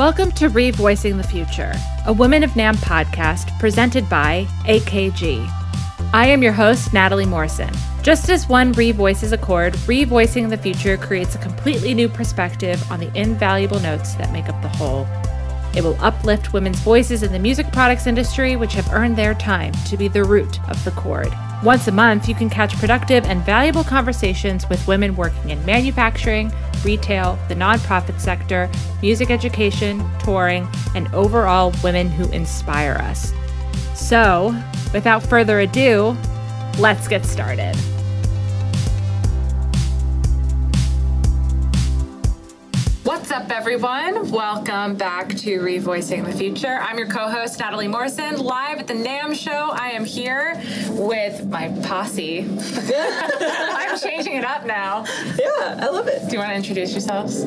Welcome to Revoicing the Future, a Women of NAMM podcast presented by AKG. I am your host, Natalie Morrison. Just as one revoices a chord, revoicing the future creates a completely new perspective on the invaluable notes that make up the whole. It will uplift women's voices in the music products industry, which have earned their time to be the root of the chord. Once a month, you can catch productive and valuable conversations with women working in manufacturing, retail, the nonprofit sector, music education, touring, and overall women who inspire us. So, without further ado, let's get started. What's up, everyone? Welcome back to Revoicing the Future. I'm your co host, Natalie Morrison, live at the NAMM show. I am here with my posse. I'm changing it up now. Yeah, I love it. Do you want to introduce yourselves?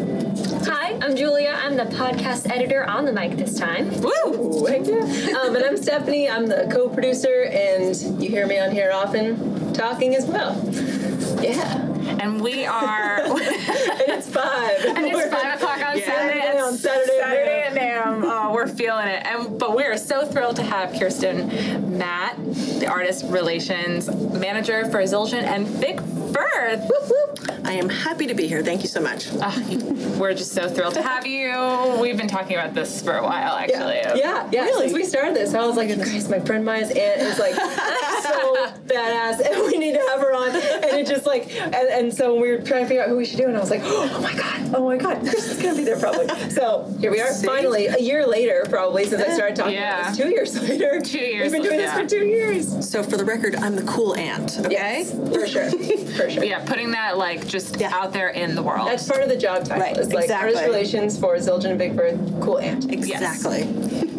Hi, I'm Julia. I'm the podcast editor on the mic this time. Woo! Heck yeah. Um, and I'm Stephanie. I'm the co-producer, and you hear me on here often talking as well. Yeah. And we are. and it's five. And it's five o'clock on Yeah. Saturday. Saturday on Saturday at Saturday at NAMM. Oh, we're feeling it. And but we are so thrilled to have Kirsten Matt, the artist relations manager for Zildjian, and Vic Firth. Whoop, whoop. I am happy to be here. Thank you so much. Ah, we're just so thrilled to have you. We've been talking about this for a while, actually. Yeah, yeah. Really? Since we started this, I was like, Christ, my friend Maya's aunt is like so badass, and we need to have her on. And it just like, and, and so we were trying to figure out who we should do, and I was like, oh my god, oh my god, Chris is gonna be there probably. So here we are, See? finally, a year later, probably since I started talking Yeah. about this. Two years later. Two years, We've been doing yeah. this for two years. So for the record, I'm the cool aunt. Okay. Yes, for sure, for sure. Yeah, putting that like just Yeah. out there in the world. That's part of the job title. Right, It's like exactly. artist relations for Zildjian and Big Bird. Cool aunt. Exactly.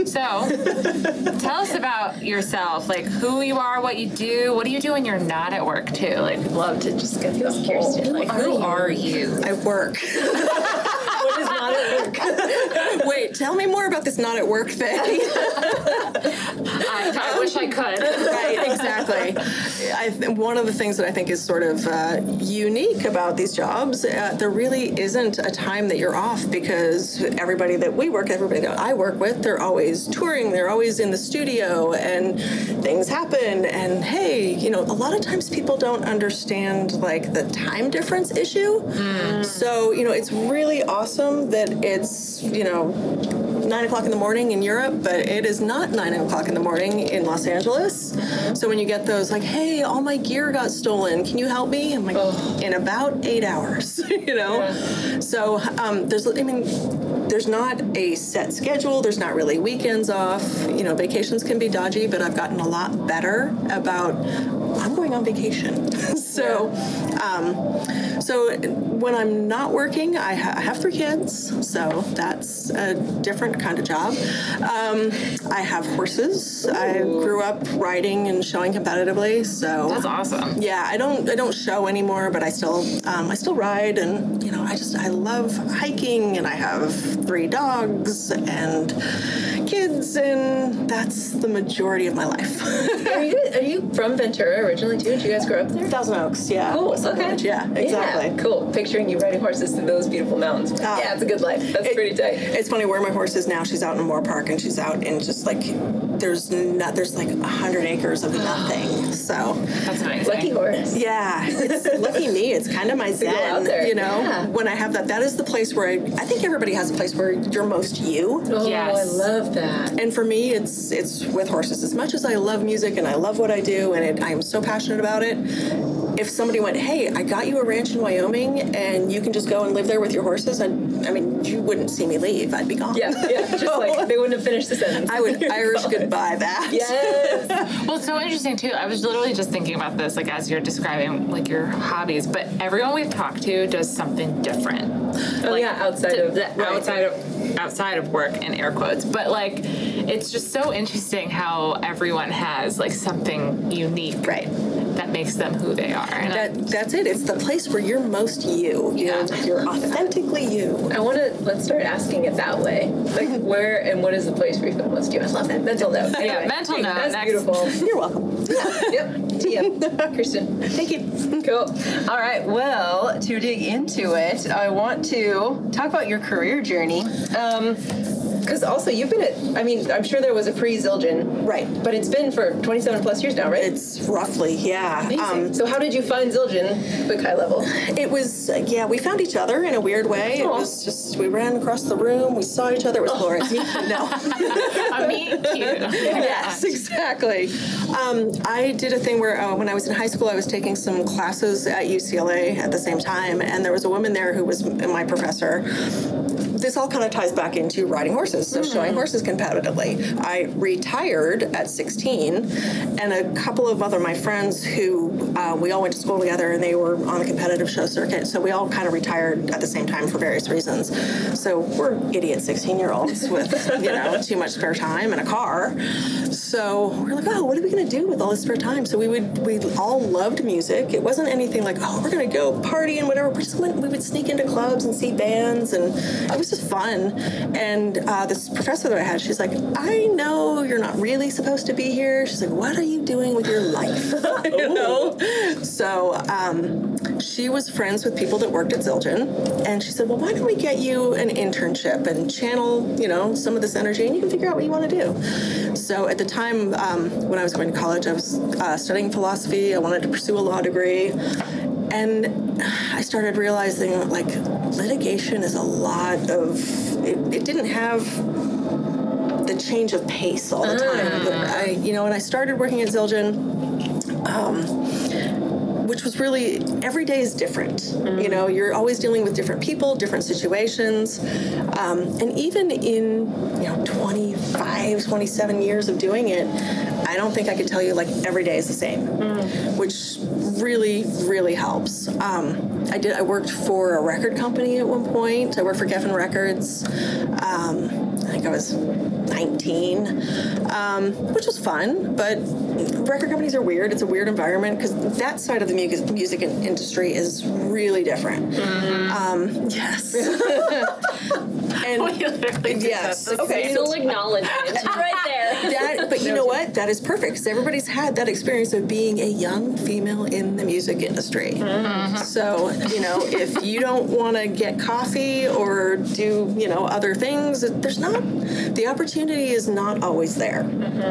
So, tell us about yourself. Like who you are, what you do. What do you do when you're not at work too? Like, I'd love to just get the whole. Kirsten, like who are you? I work. What is not at work? Wait, tell me more about this not at work thing. I, I wish I could. right, exactly. I th- one of the things that I think is sort of uh, unique about these jobs, uh, there really isn't a time that you're off because everybody that we work, everybody that I work with, they're always touring, they're always in the studio, and things happen. And hey, you know, a lot of times people don't understand like the time difference issue. So you know, it's really awesome that it's you know nine o'clock in the morning in Europe, but it is not nine o'clock in the morning in Los Angeles. So when you get those like, hey, all my gear got stolen, can you help me? I'm like, in about eight hours, you know. So um, there's, I mean, there's not a set schedule. There's not really weekends off. You know, vacations can be dodgy, but I've gotten a lot better about. I'm going on vacation, so. Um, so when I'm not working, I, ha- I have three kids, so that's a different kind of job. Um, I have horses. I grew up riding and showing competitively, so That's awesome. yeah, I don't I don't show anymore, but I still um, I still ride, and you know I just I love hiking, and I have three dogs and kids, and that's the majority of my life. Are you, are you from Ventura originally too? Did you guys grow up there? Thousand Oaks, yeah. Cool. Southern Okay. Ridge, Yeah, exactly. Yeah, cool. Picturing you riding horses through those beautiful mountains. Ah. yeah, it's a good life. That's It- pretty tight. It's funny where my horse is now. She's out in Moorpark, and she's out in just like there's not there's like a hundred acres of nothing. So That's amazing. Lucky horse. yeah, it's lucky me. It's kind of my zen. out there, You know, yeah. when I have that, that is the place where I, I think everybody has a place where you're most you. Oh, Yes. I love that. And for me, it's it's with horses. As much as I love music and I love what I do, and it, I am so passionate about it. If somebody went, "Hey, I got you a ranch in Wyoming, and you can just go and live there with your horses," I, I mean, you wouldn't see me leave. I'd be gone. Yeah, yeah. Just like they wouldn't have finished the sentence. I would Irish goodbye that. Yes. Well, it's so interesting too. I was literally just thinking about this, like as you're describing like your hobbies. But everyone we've talked to does something different. Oh yeah, outside of the- right. outside of outside of work in air quotes. But like, it's just so interesting how everyone has like something unique, Right. That makes them who they are. And I- That, that's it. It's the place where you're most you. You're, Yeah. you're authentically you. I want to let's start asking it that way. Like where and what is the place where you feel most you? I love that mental note. Yeah, mental note, That's next. beautiful. You're welcome. yep. TM. Kirsten. Thank you. Cool. All right. Well, to dig into it, I want to talk about your career journey. Um, because also you've been at. I mean, I'm sure there was a pre-Zildjian, Right. But it's been for 27 plus years now, right? It's roughly, yeah. Um, so how did you find Zildjian, but high level? it was, uh, yeah, we found each other in a weird way. It was just, we ran across the room, we saw each other, it was glorious. no. A meet cute. yes, exactly. Um, I did a thing where uh, when I was in high school, I was taking some classes at UCLA at the same time, and there was a woman there who was my professor. This all kind of ties back into riding horses, so showing horses competitively. I retired at 16, and a couple of other my friends who uh, we all went to school together, and they were on the competitive show circuit. So we all kind of retired at the same time for various reasons. So we're idiot 16 year olds with you know too much spare time and a car. So we're like, oh, what are we gonna do with all this spare time? So we would, we all loved music. It wasn't anything like, oh, we're gonna go party and whatever. We just went, we would sneak into clubs and see bands, and it was just fun. And uh, this professor that I had, she's like, I know you're not really supposed to be here. She's like, what are you doing with your life? you know? So um, she was friends with people that worked at Zildjian, and she said, well, why don't we get you an internship and channel, you know, some of this energy, and you can figure out what you want to do. So at the time um, when I was going to college, I was uh, studying philosophy. I wanted to pursue a law degree. And I started realizing that, like, litigation is a lot of, it, it didn't have the change of pace all the time. I, you know, and I started working at Zildjian, um, which was really every day is different. You know, you're always dealing with different people, different situations, um, and even in you know 25, 27 years of doing it, I don't think I could tell you like every day is the same, which really, really helps. Um, I did. I worked for a record company at one point. I worked for Geffen Records. Um, think I was 19, um, which was fun. But record companies are weird. It's a weird environment because that side of the music music industry is really different. Um, yes. and yes. Okay. Full acknowledgement right there. That, but you know what? That is perfect because everybody's had that experience of being a young female in the music industry. So, you know, if you don't want to get coffee or do, you know, other things, there's not, the opportunity is not always there.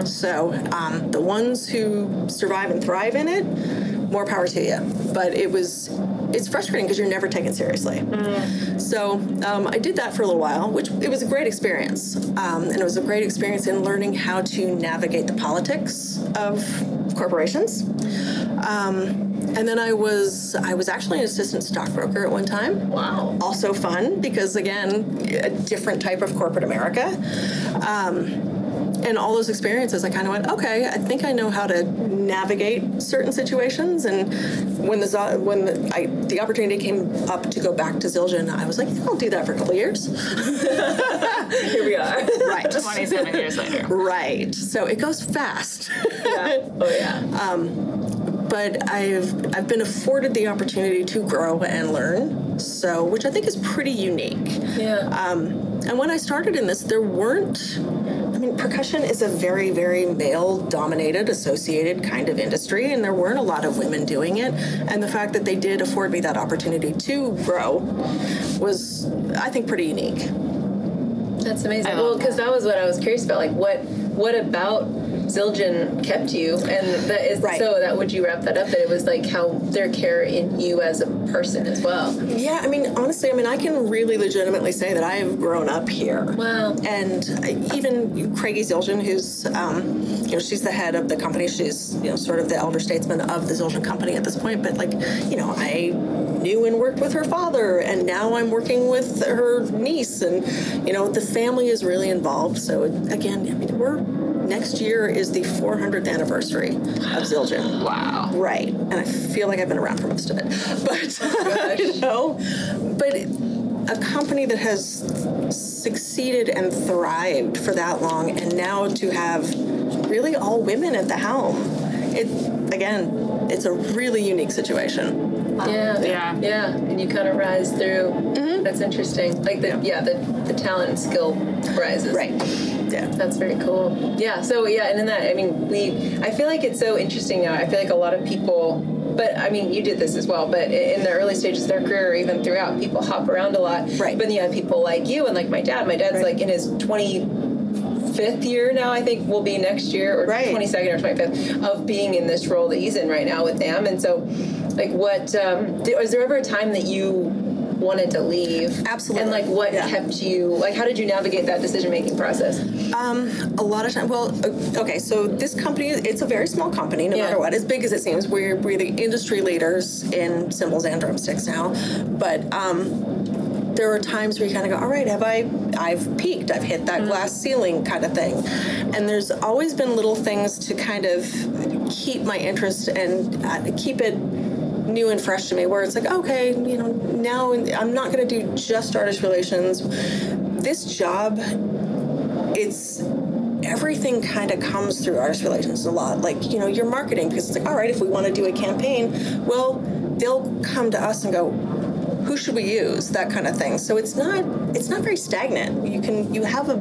So, um, the ones who survive and thrive in it, more power to you. But it was, it's frustrating because you're never taken seriously. So um, I did that for a little while, which it was a great experience, um, and it was a great experience in learning how to navigate the politics of corporations. Um, and then I was I was actually an assistant stockbroker at one time. Wow. Also fun because again, a different type of corporate America. And all those experiences, I kind of went, okay, I think I know how to navigate certain situations. And when the when the, I, the opportunity came up to go back to Zildjian, I was like, I'll do that for a couple of years. Here we are. Right. 27 years later. Right. So it goes fast. yeah. Oh yeah. Um, but I've I've been afforded the opportunity to grow and learn. So, which I think is pretty unique. yeah. Um, and when I started in this, there weren't. I mean, percussion is a very, very male-dominated, associated kind of industry, and there weren't a lot of women doing it. And the fact that they did afford me that opportunity to grow was, I think, pretty unique. That's amazing. Well, because that was what I was curious about. Like, what what about Zildjian kept you? And that is Right. so that would you wrap that up? That it was like how their care in you as a person as well. Yeah, I mean, honestly, I mean, I can really legitimately say that I have grown up here. Wow. And even Craigie Zildjian, who's, um, you know, she's the head of the company. She's, you know, sort of the elder statesman of the Zildjian company at this point. But like, you know, I knew and worked with her father, and now I'm working with her niece, and you know, the family is really involved. So again, I mean, we're next year is the 400th anniversary of Zildjian. Wow. Right. And I feel like I've been around for most of it. But, you know, but a company that has succeeded and thrived for that long, and now to have really all women at the helm, it, again, it's a really unique situation. Yeah. Yeah. Yeah. And you kind of rise through. Mm-hmm. That's interesting. Like the yeah, the, the talent and skill rises. Right. Yeah. That's very cool. Yeah. So yeah, and in that, I mean, we. I feel like it's so interesting now. I feel like a lot of people but I mean, you did this as well. But in the early stages of their career, or even throughout, people hop around a lot. Right. But yeah, people like you and like my dad. My dad's Right. like in his twenty fifth year now. I think will be next year, or Right. twenty second or twenty fifth of being in this role that he's in right now with them. And so, like, what um, th- was there ever a time that you wanted to leave? Absolutely. And like, what Yeah. kept you? Like, how did you navigate that decision making process? Um, A lot of time. Well, uh, okay. So this company, it's a very small company, no Yeah. matter what. As big as it seems, we're we're the industry leaders in cymbals and drumsticks now. But um, there are times where you kind of go, all right, have I? I've peaked. I've hit that glass ceiling, kind of thing. And there's always been little things to kind of keep my interest and uh, keep it new and fresh to me where it's like okay you know now i'm not going to do just artist relations. This job it's everything kind of comes through artist relations a lot. Like you know your marketing because it's like all right if we want to do a campaign well they'll come to us and go who should we use? That kind of thing. So it's not it's not very stagnant. You can you have a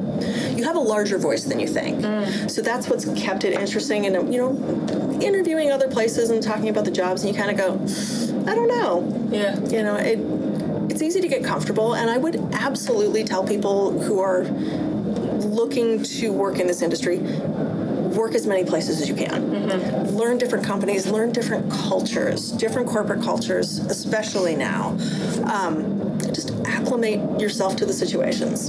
you have a larger voice than you think. Mm. So that's what's kept it interesting and you know interviewing other places and talking about the jobs and you kind of go i don't know. Yeah. you know it it's easy to get comfortable and i would absolutely tell people who are looking to work in this industry work as many places as you can. Learn different companies learn different cultures different corporate cultures especially now. Um, just acclimate yourself to the situations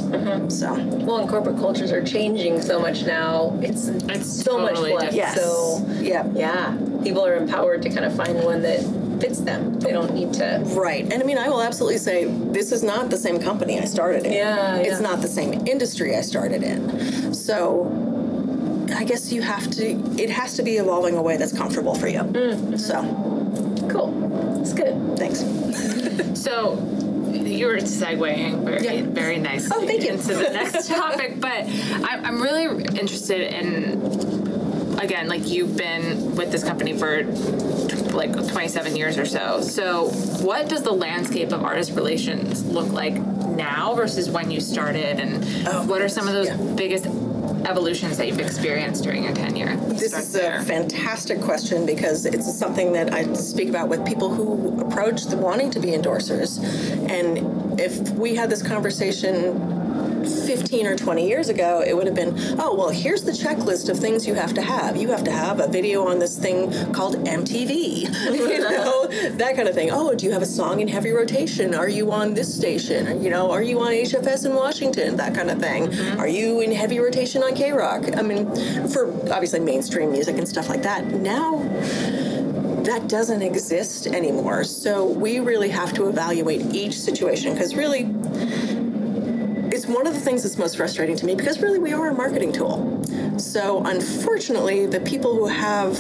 so Well, and corporate cultures are changing so much now. It's It's so totally much less. yes So yeah yeah, people are empowered to kind of find one that fits them. They don't need to. Right. And I mean, I will absolutely say this is not the same company I started in. Yeah, It's yeah. not the same industry I started in. So I guess you have to, it has to be evolving a way that's comfortable for you. Mm-hmm. So Cool. It's good. thanks. So you were segueing very, Yeah. very nicely Oh, thank you. into the next topic, but I'm, I'm really interested in, again, like you've been with this company for like 27 years or so. So what does the landscape of artist relations look like now versus when you started, and Oh, what are some of those yeah. biggest evolutions that you've experienced during your tenure? This Start is there. a fantastic question because it's something that I speak about with people who approach the wanting to be endorsers. And if we had this conversation 15 or 20 years ago, it would have been, oh, well, here's the checklist of things you have to have. You have to have a video on this thing called MTV, you know, that kind of thing. Oh, do you have a song in heavy rotation? Are you on this station? You know, are you on HFS in Washington? That kind of thing. Mm-hmm. Are you in heavy rotation on K Rock? I mean, for obviously mainstream music and stuff like that. Now, that doesn't exist anymore. So we really have to evaluate each situation because really, one of the things that's most frustrating to me because really we are a marketing tool. So unfortunately, the people who have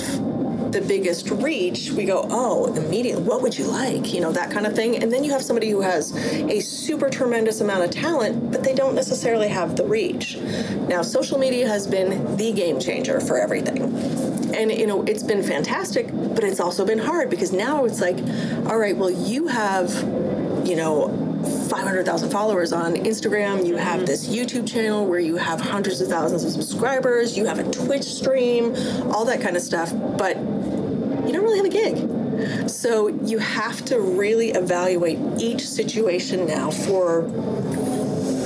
the biggest reach, we go, oh, immediately, what would you like? You know, that kind of thing. And then you have somebody who has a super tremendous amount of talent, but they don't necessarily have the reach. Now, social media has been the game changer for everything. And, you know, it's been fantastic, but it's also been hard because now it's like, all right, well, you have, you know, 500,000 followers on Instagram. You have this YouTube channel where you have hundreds of thousands of subscribers. You have a Twitch stream, all that kind of stuff. But you don't really have a gig. So you have to really evaluate each situation now for,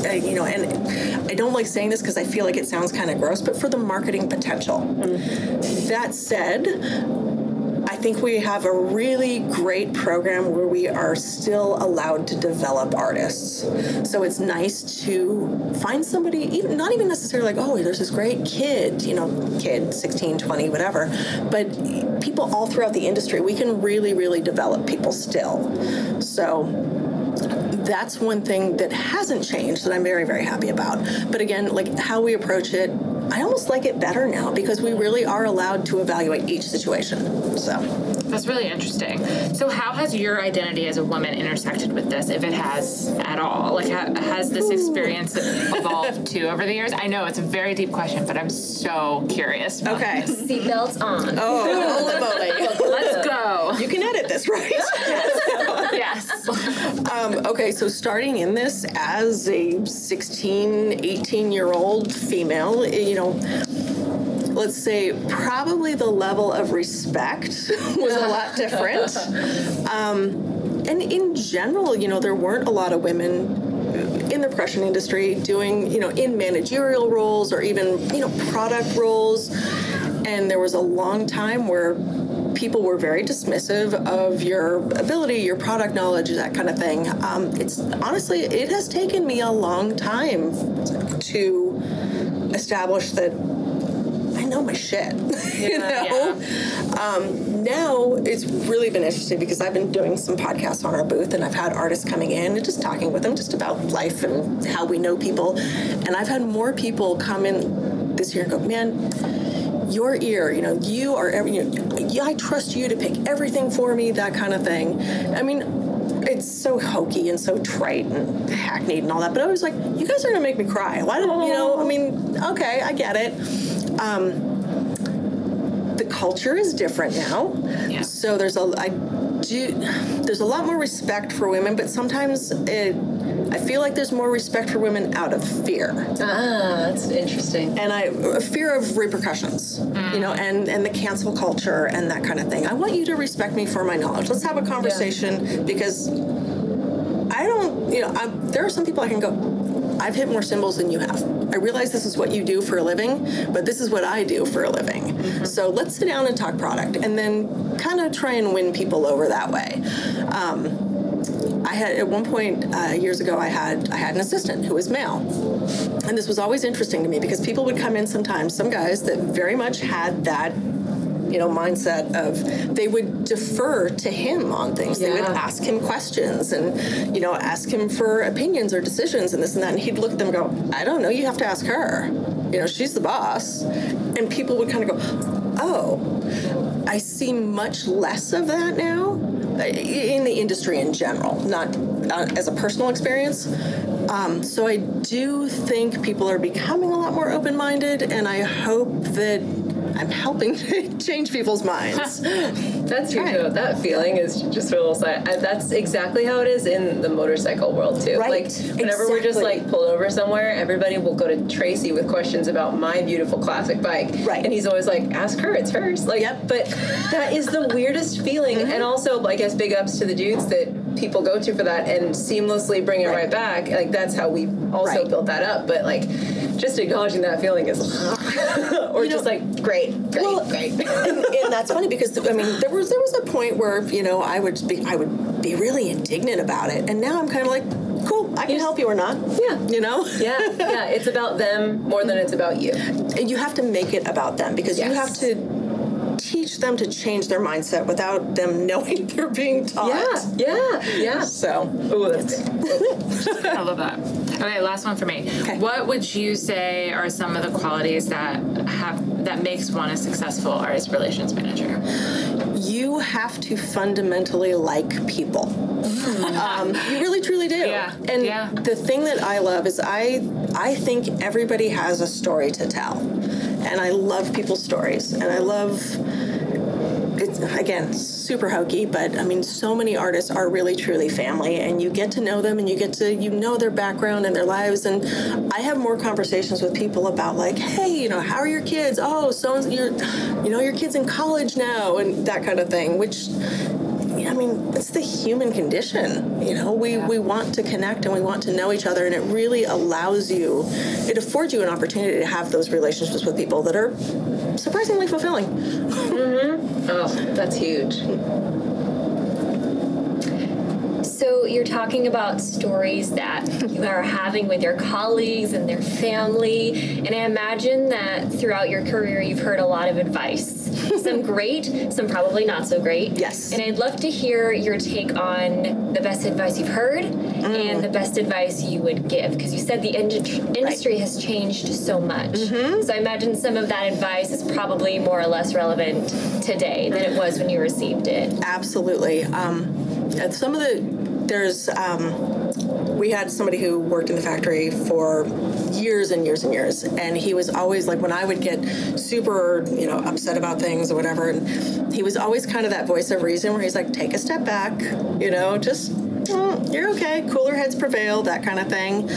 uh, you know, and I don't like saying this because I feel like it sounds kind of gross, but for the marketing potential. That said, think we have a really great program where we are still allowed to develop artists. So it's nice to find somebody, even not even necessarily like, oh, there's this great kid, you know, kid, 16, 20, whatever, but people all throughout the industry, we can really, really develop people still. So that's one thing that hasn't changed that I'm very, very happy about. But again, like how we approach it, I almost like it better now because we really are allowed to evaluate each situation. So That's really interesting. So, how has your identity as a woman intersected with this, if it has at all? Like, ha- has this experience evolved too over the years? I know it's a very deep question, but I'm so curious. about okay. this. Seatbelts on. Oh, holy moly. Let's go. You can edit this, right? yes. Um, okay, so starting in this as a 16, 18 year old female, you know, let's say probably the level of respect was a lot different. Um, and in general, you know, there weren't a lot of women in the percussion industry doing, you know, in managerial roles or even, you know, product roles. And there was a long time where people were very dismissive of your ability, your product knowledge, that kind of thing. Um, it's honestly, it has taken me a long time to establish that I know my shit. you know. Um, now it's really been interesting because I've been doing some podcasts on our booth, and I've had artists coming in and just talking with them just about life and how we know people. And I've had more people come in this year and go, man your ear, you know, you are every, you know, I trust you to pick everything for me, that kind of thing. I mean, it's so hokey and so trite and hackneyed and all that, but I was like, you guys are gonna make me cry. Why don't you know? I mean, okay, I get it. Um, the culture is different now, Yeah. so there's a I do there's a lot more respect for women, but sometimes it. I feel like there's more respect for women out of fear Ah, that's interesting. and I a fear of repercussions, you know, and and the cancel culture and that kind of thing. I want you to respect me for my knowledge. Let's have a conversation because I don't, you know, i there are some people I can go. I've hit more cymbals than you have. I realize this is what you do for a living, but this is what I do for a living. So let's sit down and talk product, and then kind of try and win people over that way. Um, I had at one point uh, years ago, I had I had an assistant who was male, and this was always interesting to me because people would come in sometimes, some guys that very much had that, you know, mindset of they would defer to him on things. They would ask him questions and, you know, ask him for opinions or decisions and this and that. And he'd look at them and go, I don't know, you have to ask her. You know, she's the boss. And people would kind of go, oh, I see much less of that now uh, in the industry in general, not uh, as a personal experience. Um, so I do think people are becoming a lot more open-minded, and I hope that I'm helping to change people's minds. That's true. Right. That feeling is just a little side. I- That's exactly how it is in the motorcycle world too. Right. Like whenever we're just like pulled over somewhere, everybody will go to Tracy with questions about my beautiful classic bike. Right. And he's always like, "Ask her. It's hers." Like, Yep. Mm-hmm. but that is the weirdest feeling. And also, I guess, big ups to the dudes that people go to for that and seamlessly bring it right, Right. back. Like that's how we also Right. built that up. But like, just acknowledging that feeling is, or You just know- like, great, great, Well, great. and, and that's funny because I mean there was there was a point where you know I would be I would be really indignant about it, and now I'm kind of like, cool, I can help you or not. Yeah. you know. yeah, yeah. It's about them more than it's about you. And you have to make it about them because you have to teach them to change their mindset without them knowing they're being taught. Yeah, yeah, yeah. So Oh, that's big. I love that. Okay, last one for me. Okay. What would you say are some of the qualities that have that makes one a successful artist relations manager? you have to fundamentally like people. um, you really truly do. Yeah, And yeah. the thing that I love is I I think everybody has a story to tell, and I love people's stories, and I love. It's again super hokey, but I mean, so many artists are really truly family, and you get to know them, and you get to you know their background and their lives. And I have more conversations with people about like, hey, you know, how are your kids? Oh, so you're, you know, your kids in college now, and that kind of thing. Which, I mean, it's the human condition. You know, we we want to connect and we want to know each other, and it really allows you, it affords you an opportunity to have those relationships with people that are surprisingly fulfilling. Mm-hmm. Oh, that's huge. So you're talking about stories that you are having with your colleagues and their family, and I imagine that throughout your career you've heard a lot of advice. Some great, some probably not so great. Yes. And I'd love to hear your take on the best advice you've heard and the best advice you would give, because you said the ind- industry has changed so much. So I imagine some of that advice is probably more or less relevant today than it was when you received it. Absolutely. Um, and some of the there's um, we had somebody who worked in the factory for years and years and years, and he was always like when I would get super you know upset about things or whatever, and he was always kind of that voice of reason where he's like, take a step back, you know, just mm, you're okay, cooler heads prevail, that kind of thing.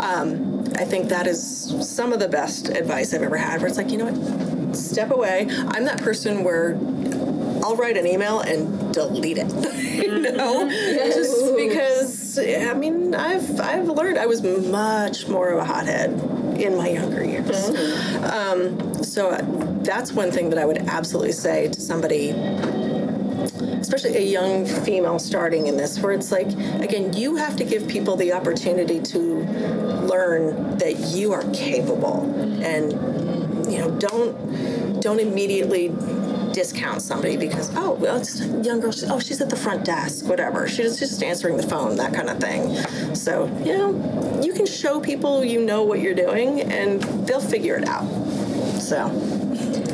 Um, I think that is some of the best advice I've ever had. Where it's like, you know what, step away. I'm that person where I'll write an email and delete it. you know, just because I mean I've I've learned I was much more of a hothead in my younger years. Um, so that's one thing that I would absolutely say to somebody especially a young female starting in this, where it's like, again, you have to give people the opportunity to learn that you are capable, and you know, don't don't immediately discount somebody because oh well it's a young girl. She's, oh she's at the front desk whatever. She's just answering the phone that kind of thing. So you know you can show people you know what you're doing and they'll figure it out. So.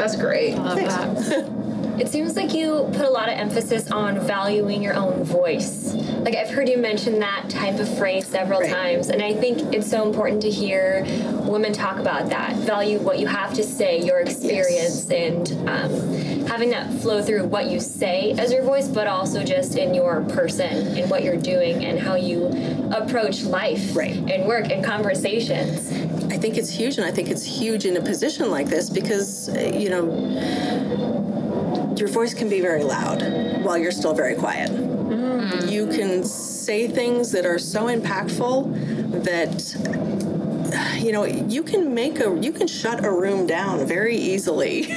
That's great. Love that. It seems like you put a lot of emphasis on valuing your own voice. Like I've heard you mention that type of phrase several Right. times, and I think it's so important to hear women talk about that. Value what you have to say, your experience, and um, having that flow through what you say as your voice, but also just in your person and what you're doing and how you approach life Right. and work and conversations. I think it's huge, and I think it's huge in a position like this because, uh, you know, your voice can be very loud while you're still very quiet. You can say things that are so impactful that, you know, you can make a, you can shut a room down very easily.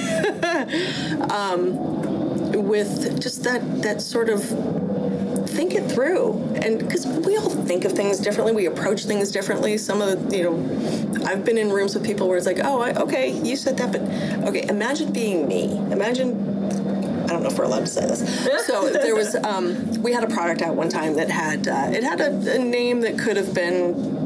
Um, with just that, that sort of think it through. And because we all think of things differently. We approach things differently. Some of the you know i've been in rooms with people where it's like oh I, okay you said that but okay imagine being me. Imagine don't know if we're allowed to say this. So there was, um, we had a product out one time that had, uh, it had a, a name that could have been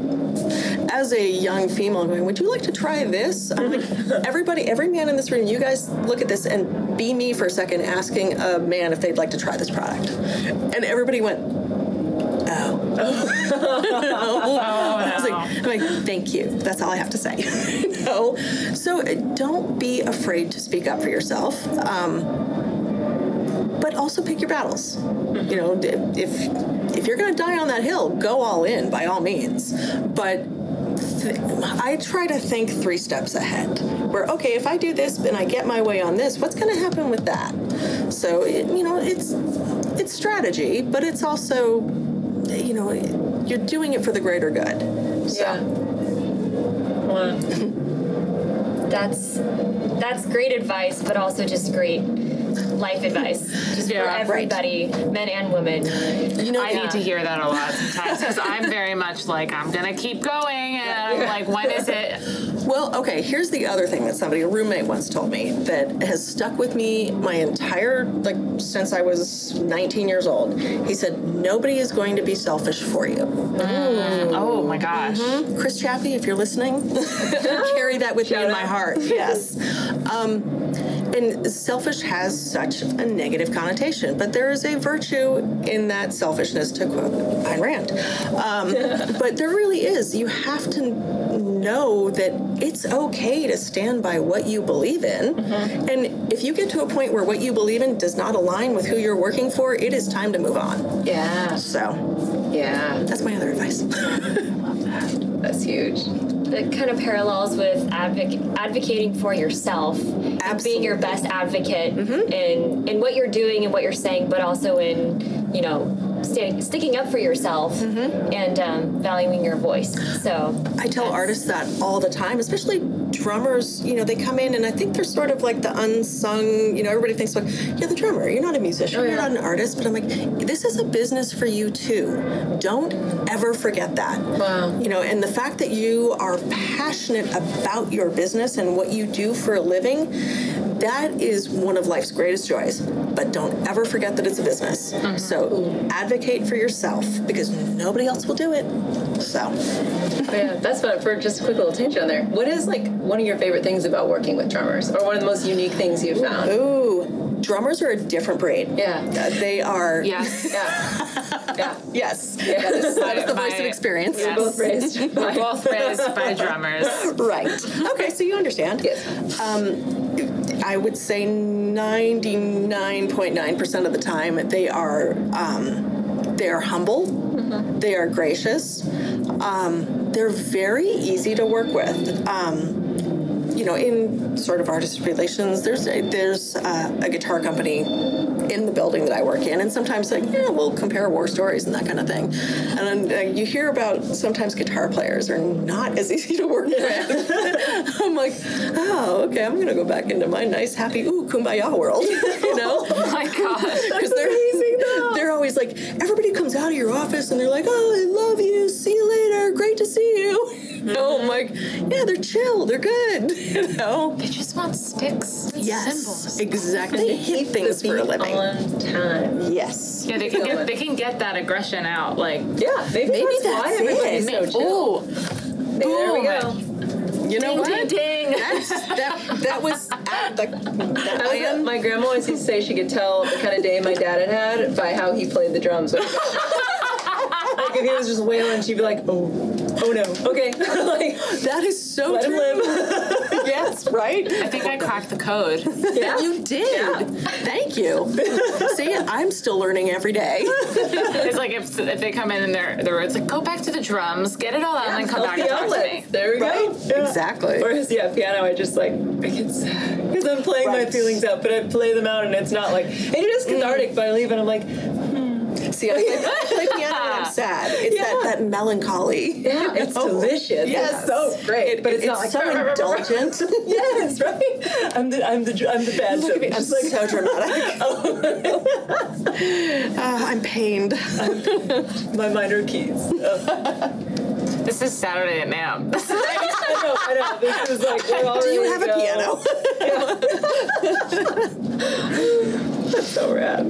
as a young female going, would you like to try this? I'm like, everybody, every man in this room, you guys look at this and be me for a second asking a man if they'd like to try this product. And everybody went, oh. I was like, I'm like, thank you. That's all I have to say. no. So uh, don't be afraid to speak up for yourself. Um, but also pick your battles. You know, if if you're going to die on that hill, go all in by all means. But th- I try to think three steps ahead. Where okay, if I do this and I get my way on this, what's going to happen with that? So it, you know, it's it's strategy, but it's also you know you're doing it for the greater good. So. Yeah. Wow. That's that's great advice, but also just great life advice, just Yeah, for right. everybody, men and women. You know, I need to hear that a lot sometimes because I'm very much like I'm gonna keep going, and I'm like, when is it? Well, okay, here's the other thing that somebody, a roommate once told me that has stuck with me my entire, like, since I was 19 years old. He said, nobody is going to be selfish for you. Oh my gosh. Chris Chappie, if you're listening, carry that with me in my heart. Yes. Um, and selfish has such a negative connotation, but there is a virtue in that selfishness, to quote Ayn Rand. Um, but there really is. You have to know that it's okay to stand by what you believe in. And if you get to a point where what you believe in does not align with who you're working for, it is time to move on. Yeah. So Yeah. that's my other advice. That's huge. That kind of parallels with advoc- advocating for yourself, being your best advocate Mm-hmm. in in what you're doing and what you're saying, but also in you know sticking up for yourself Mm-hmm. and um, valuing your voice. So I tell artists that all the time, especially drummers. You know, they come in and I think they're sort of like the unsung. You know, everybody thinks like, you're the drummer. You're not a musician. You're not an artist. But I'm like, this is a business for you too. Don't ever forget that. Wow. You know, and the fact that you are passionate about your business and what you do for a living, that is one of life's greatest joys. But don't ever forget that it's a business. So advocate for yourself because nobody else will do it. So. Oh, yeah, that's fun. For just a quick little tangent on there. What is like one of your favorite things about working with drummers, or one of the most unique things you've found? Ooh, drummers are a different breed. Yeah. Uh, they are. Yes. Yeah. Yeah. Yes. That is, that is the voice of experience. yes. Both raised. We're both raised by drummers. Right. Okay, so you understand. Yes. I would say 99.9% of the time they are um, they are humble, they are gracious, um, they're very easy to work with. Um, you know, in sort of artist relations, there's a, there's uh, a guitar company in the building that I work in, and sometimes like yeah, we'll compare war stories and that kind of thing. And uh, you hear about sometimes guitar players are not as easy to work with. I'm like, oh, okay, I'm gonna go back into my nice, happy, ooh, kumbaya world, you know? Oh my god. Because they're, they're always like, everybody comes out of your office and they're like, oh, I love you, see you later, great to see you. You know, I'm like, yeah, they're chill, they're good, you know? They just want sticks. and Yes, Cymbals. exactly. They hit things for a living. on time. Yes. Yeah, they can get they can get that aggression out. Like Yeah, maybe, Maybe that's, why that's everybody's it. so chill. ooh, Maybe there we go. You know what? ding. That's, that, that was at the, that oh, I was my grandma always used to say she could tell the kind of day my dad had had by how he played the drums. like if he was just wailing, she'd be like, "Oh, oh no, okay." like, that is so let him live. yes, right? I think I cracked the code. yeah. You did. Thank you. See, I'm still learning every day. It's like if, if they come in and they're they're it's like go back to the drums, get it all out, and then come back and talk to me. outlets. There we Right? go. Yeah. Exactly. Whereas, yeah, piano, I just like, because I'm playing my feelings out, but I play them out and it's not like, and it is cathartic, but I leave and I'm like, hmm, See, I play, I play piano when I'm sad. It's Yeah. that, that melancholy. yeah, it's delicious. Yes. It's so great. but it's, not like, so indulgent. yes, right? I'm the, I'm the, I'm the bad Look at me, I'm like, so dramatic. Uh, I'm pained. my minor keys. Uh, This is Saturday at NAMM. I know, I know. This is like, we're Do you already have a go. piano? That's so rad.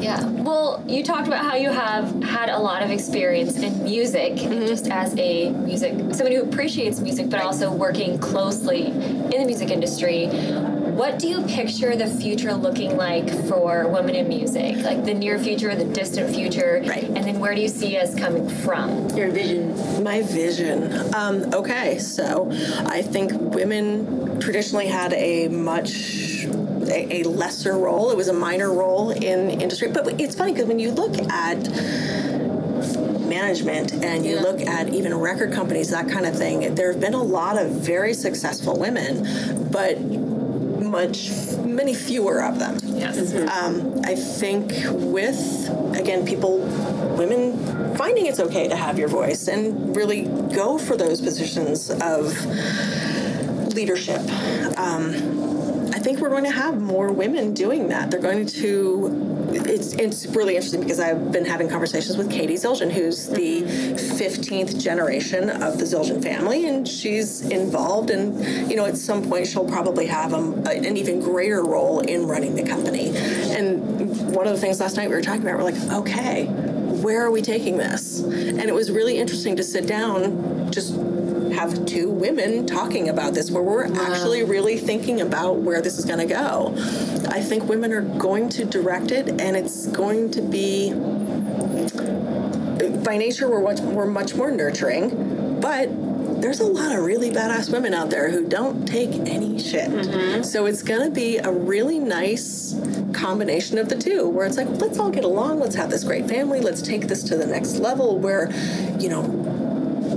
Cool. Yeah. Well, you talked about how you have had a lot of experience in music, Mm-hmm. just as a music, someone who appreciates music, but also working closely in the music industry. What do you picture the future looking like for women in music? Like the near future, the distant future, Right. and then where do you see us coming from? Your vision. My vision. Um, okay, so I think women traditionally had a much a, a lesser role. It was a minor role in industry. But it's funny because when you look at management and you look at even record companies, that kind of thing, there have been a lot of very successful women, but much many fewer of them. yes. Um, I think with again people, women finding it's okay to have your voice and really go for those positions of leadership. Um, I think we're going to have more women doing that. They're going to. It's it's really interesting because I've been having conversations with Cady Zildjian, who's the 15th generation of the Zildjian family, and she's involved. And you know, at some point, she'll probably have a, an even greater role in running the company. And one of the things last night we were talking about, we're like, okay, where are we taking this? And it was really interesting to sit down, just have two women talking about this where we're actually really thinking about where this is going to go. I think women are going to direct it and it's going to be by nature we're much, we're much more nurturing, but there's a lot of really badass women out there who don't take any shit. Mm-hmm. So it's going to be a really nice combination of the two where it's like let's all get along, let's have this great family, let's take this to the next level where you know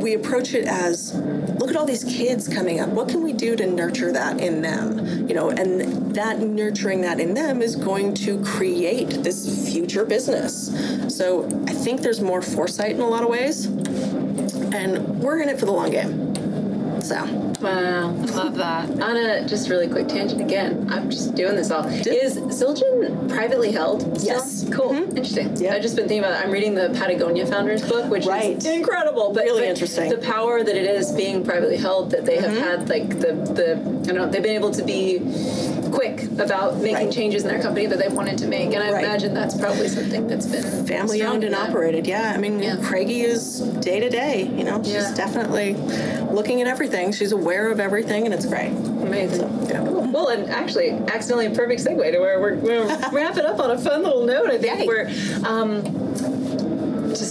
we approach it as look at all these kids coming up. What can we do to nurture that in them? You know and that nurturing that in them is going to create this future business. So i think there's more foresight in a lot of ways and we're in it for the long game so Wow. Love that. On a just really quick tangent again, I'm just doing this all. Is Zildjian privately held? still? Yes. Cool. Mm-hmm. Interesting. Yeah. I've just been thinking about it. I'm reading the Patagonia Founders book, which Right. is incredible. But Really but interesting. The power that it is being privately held, that they have mm-hmm. had like the the I don't know, they've been able to be quick about making Right. changes in their company that they wanted to make. And I Right. imagine that's probably something that's been family owned and operated yeah i mean Yeah. craigie is day to day you know she's Yeah. definitely looking at everything she's aware of everything and it's great Amazing. yeah. Well, and actually, accidentally a perfect segue to where we're, we're wrapping up on a fun little note. I think Yay. we're um,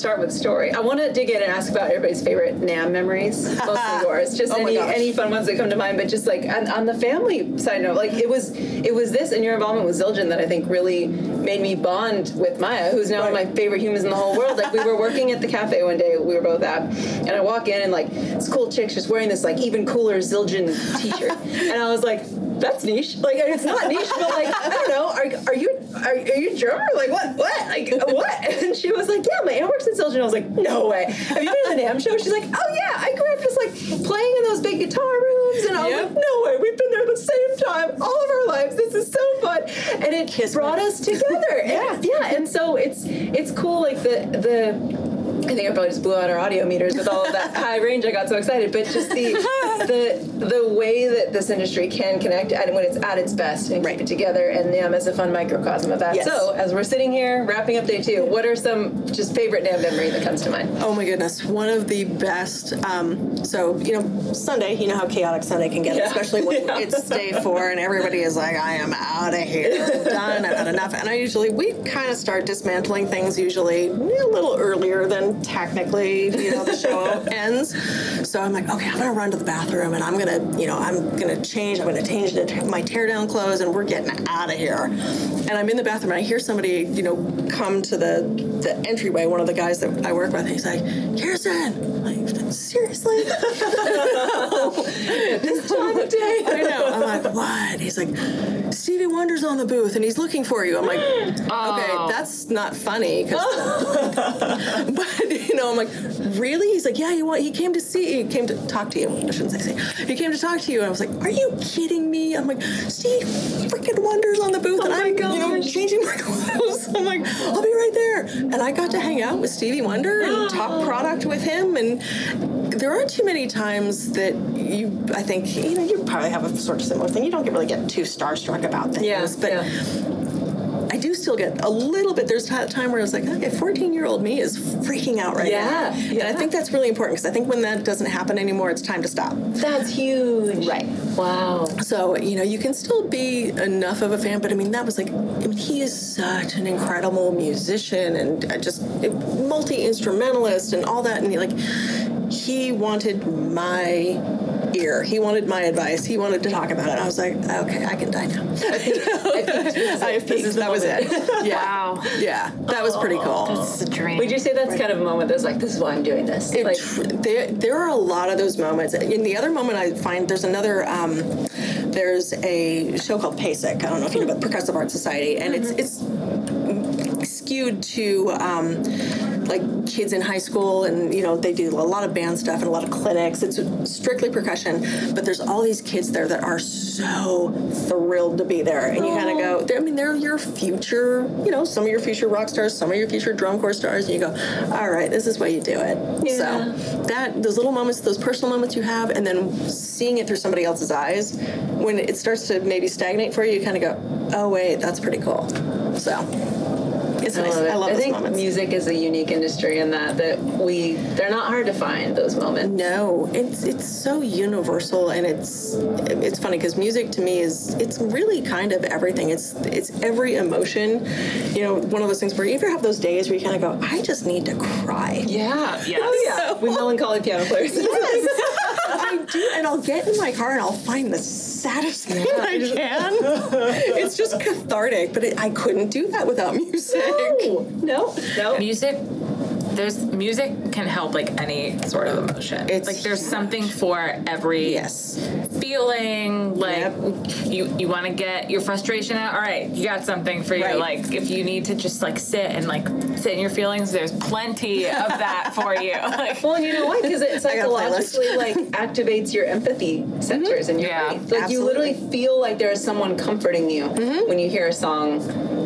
start with story. I want to dig in and ask about everybody's favorite NAMM memories, mostly yours. Just Oh any any fun ones that come to mind. But just like on, on the family side note, like it was it was this and your involvement with Zildjian that I think really made me bond with Maya, who's now one of my favorite humans in the whole world. Like we were working at the cafe one day, we were both at, and I walk in and like this cool chick's just wearing this like even cooler Zildjian t-shirt, and I was like. That's niche. Like it's not niche, but like I don't know. Are, are you are, are you drummer? Like what? What? Like what? And she was like, Yeah, my aunt works at Zildjian. I was like, No way. Have you been to the NAMM show? She's like, Oh yeah, I grew up just like playing in those big guitar rooms, and I was Yep. like, No way. We've been there the same time all of our lives. This is so fun, and it Kiss brought me. us together. yeah, yeah. And so it's it's cool. Like the the. I think I probably just blew out our audio meters with all of that high range. I got so excited, but just the the the way that this industry can connect and when it's at its best and Right. keep it together, and NAMM is a fun microcosm of that. Yes. So as we're sitting here wrapping up day two, what are some just favorite NAMM memory that comes to mind? Oh my goodness, one of the best. Um, so you know, Sunday, you know how chaotic Sunday can get, Yeah. especially when Yeah. it's day four and everybody is like, "I am out of here, I'm done, I've had enough." And I usually we kind of start dismantling things usually a little earlier than technically you know the show ends. So I'm like, okay, I'm gonna run to the bathroom and I'm gonna you know I'm gonna change. I'm gonna change into my tear down clothes and we're getting out of here. And I'm in the bathroom and I hear somebody you know come to the the entryway. One of the guys that I work with, he's like, Kirsten. I'm like, seriously? this time of day? I know. I'm like, what? He's like, Stevie Wonder's on the booth and he's looking for you. I'm like, oh. okay, that's not funny. but you know, I'm like, really? He's like, yeah. He want, he came to see. He came to talk to you. I shouldn't say see. He came to talk to you, and I was like, are you kidding me? I'm like, Steve freaking Wonder's on the booth, oh and my I'm you know changing my clothes. I'm like, I'll be right there. And I got to hang out with Stevie Wonder and talk product with him. And there aren't too many times that you, I think, you know, you probably have a sort of similar thing. You don't get really get too starstruck about things. Yeah, but yeah. Still get a little bit. There's a time where I was like, okay, 14 year old me is freaking out right Yeah, now. And I think that's really important because I think when that doesn't happen anymore, it's time to stop. That's huge. Right. Wow. So, you know, you can still be enough of a fan, but I mean, that was like, I mean, he is such an incredible musician and uh, just multi instrumentalist and all that. And like, he wanted my ear. He wanted my advice. He wanted to talk about it. I was like, okay, I can die now. I have peaked. That was it. Yeah. Wow. Yeah. That was pretty cool. It's a dream. Would you say that's kind of a moment that's like, this is why I'm doing this? It like, there, there are a lot of those moments. In the other moment, I find there's another. Um, there's a show called PASIC. I don't know if you know about Percussive Art Society, and it's it's skewed to um, like kids in high school, and you know they do a lot of band stuff and a lot of clinics. It's strictly percussion, but there's all these kids there that are so thrilled to be there, and you kind of go. I mean, they're your future. You know, some of your future rock stars, some of your future drum corps stars, and you go, all right, this is why you do it. Yeah. So that those little moments, those personal moments you have, and then seeing it through somebody else's eyes, when it starts to maybe stagnate for you, you kind of go, oh wait, that's pretty cool. So it's nice. love it. I love I those think moments. music is a unique industry in that that we they're not hard to find those moments. No, it's it's so universal, and it's it's funny because music to me is it's really kind of everything. It's it's every emotion. You know, one of those things where you ever have those days where you kind of go, I just need to cry. Yeah. Yes. Oh yeah. We melancholy piano players. Yes. I do, and I'll get in my car and I'll find the saddest thing I can. it's just cathartic, but it, I couldn't do that without music. no. No. No. music there's music can help like any sort of emotion. It's like there's something for every Yes. feeling. Like Yep. you you want to get your frustration out. All right, you got something for you. Right. Like if you need to just like sit and like sit in your feelings, there's plenty of that for you. Like, Well, and you know what? Because it I got a playlist. psychologically like activates your empathy centers in your Yeah, brain. Like you literally feel like there is someone comforting you mm-hmm. when you hear a song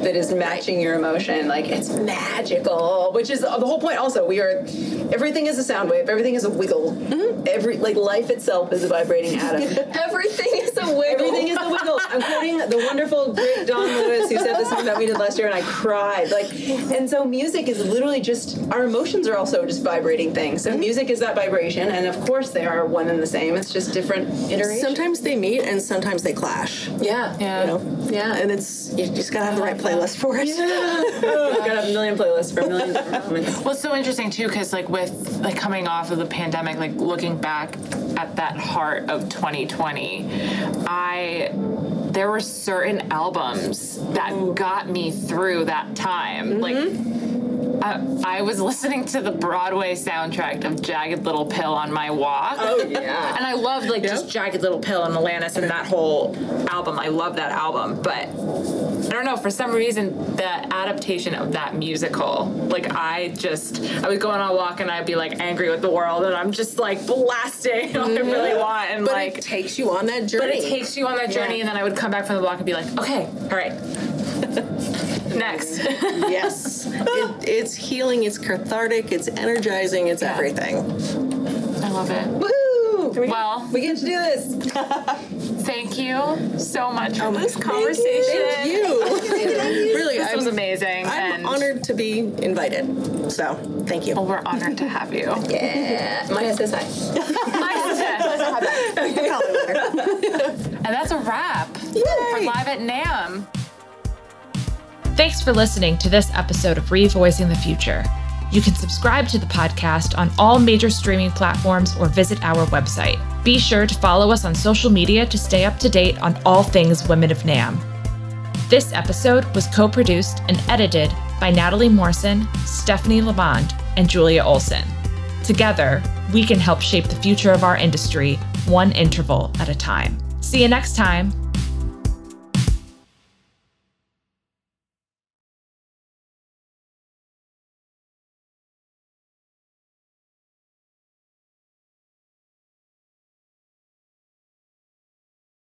that is matching your emotion. Like it's magical, which is the whole point. Also, we are everything is a sound wave. Everything is a wiggle. Mm-hmm. Every like life itself is a vibrating atom. Everything is a wiggle. Everything is a wiggle. I'm quoting the wonderful great Don Lewis who said this thing that we did last year, and I cried. Like, and so music is literally just our emotions are also just vibrating things. So mm-hmm. music is that vibration, and of course they are one and the same. It's just different iterations. Sometimes they meet and sometimes they clash. yeah, yeah. You know? yeah, And it's you just gotta have the right playlist. playlist for it. Oh, I've got a million playlists for a million different moments. Well, it's so interesting too, because like with like coming off of the pandemic, like looking back at that heart of 2020, I there were certain albums that got me through that time. Like mm-hmm. I, I was listening to the Broadway soundtrack of Jagged Little Pill on my walk. Oh yeah. And I loved like just Jagged Little Pill and Alanis and that whole album. I love that album, but I don't know for some reason the adaptation of that musical, like I just I would go on a walk and I'd be like angry with the world and I'm just like blasting what I really want and But like it takes you on that journey. but it takes you on that journey and then I would come back from the walk and be like, okay, all right, next. yes. It, it's healing, it's cathartic, it's energizing, it's everything. I love it. Woo! We, Well- we get to do this. Thank you so much oh for this conversation. Thank conversation. Thank you. really, This I'm, was amazing. I'm and honored to be invited. So, thank you. Well, we're honored to have you. Yeah. Maya says hi. and that's a wrap Yay. for Live at NAMM. Thanks for listening to this episode of Revoicing the Future. You can subscribe to the podcast on all major streaming platforms or visit our website. Be sure to follow us on social media to stay up to date on all things Women of NAMM. This episode was co produced and edited by Natalie Morrison, Stephanie Lamond, and Julia Olson. Together, we can help shape the future of our industry one interval at a time. See you next time.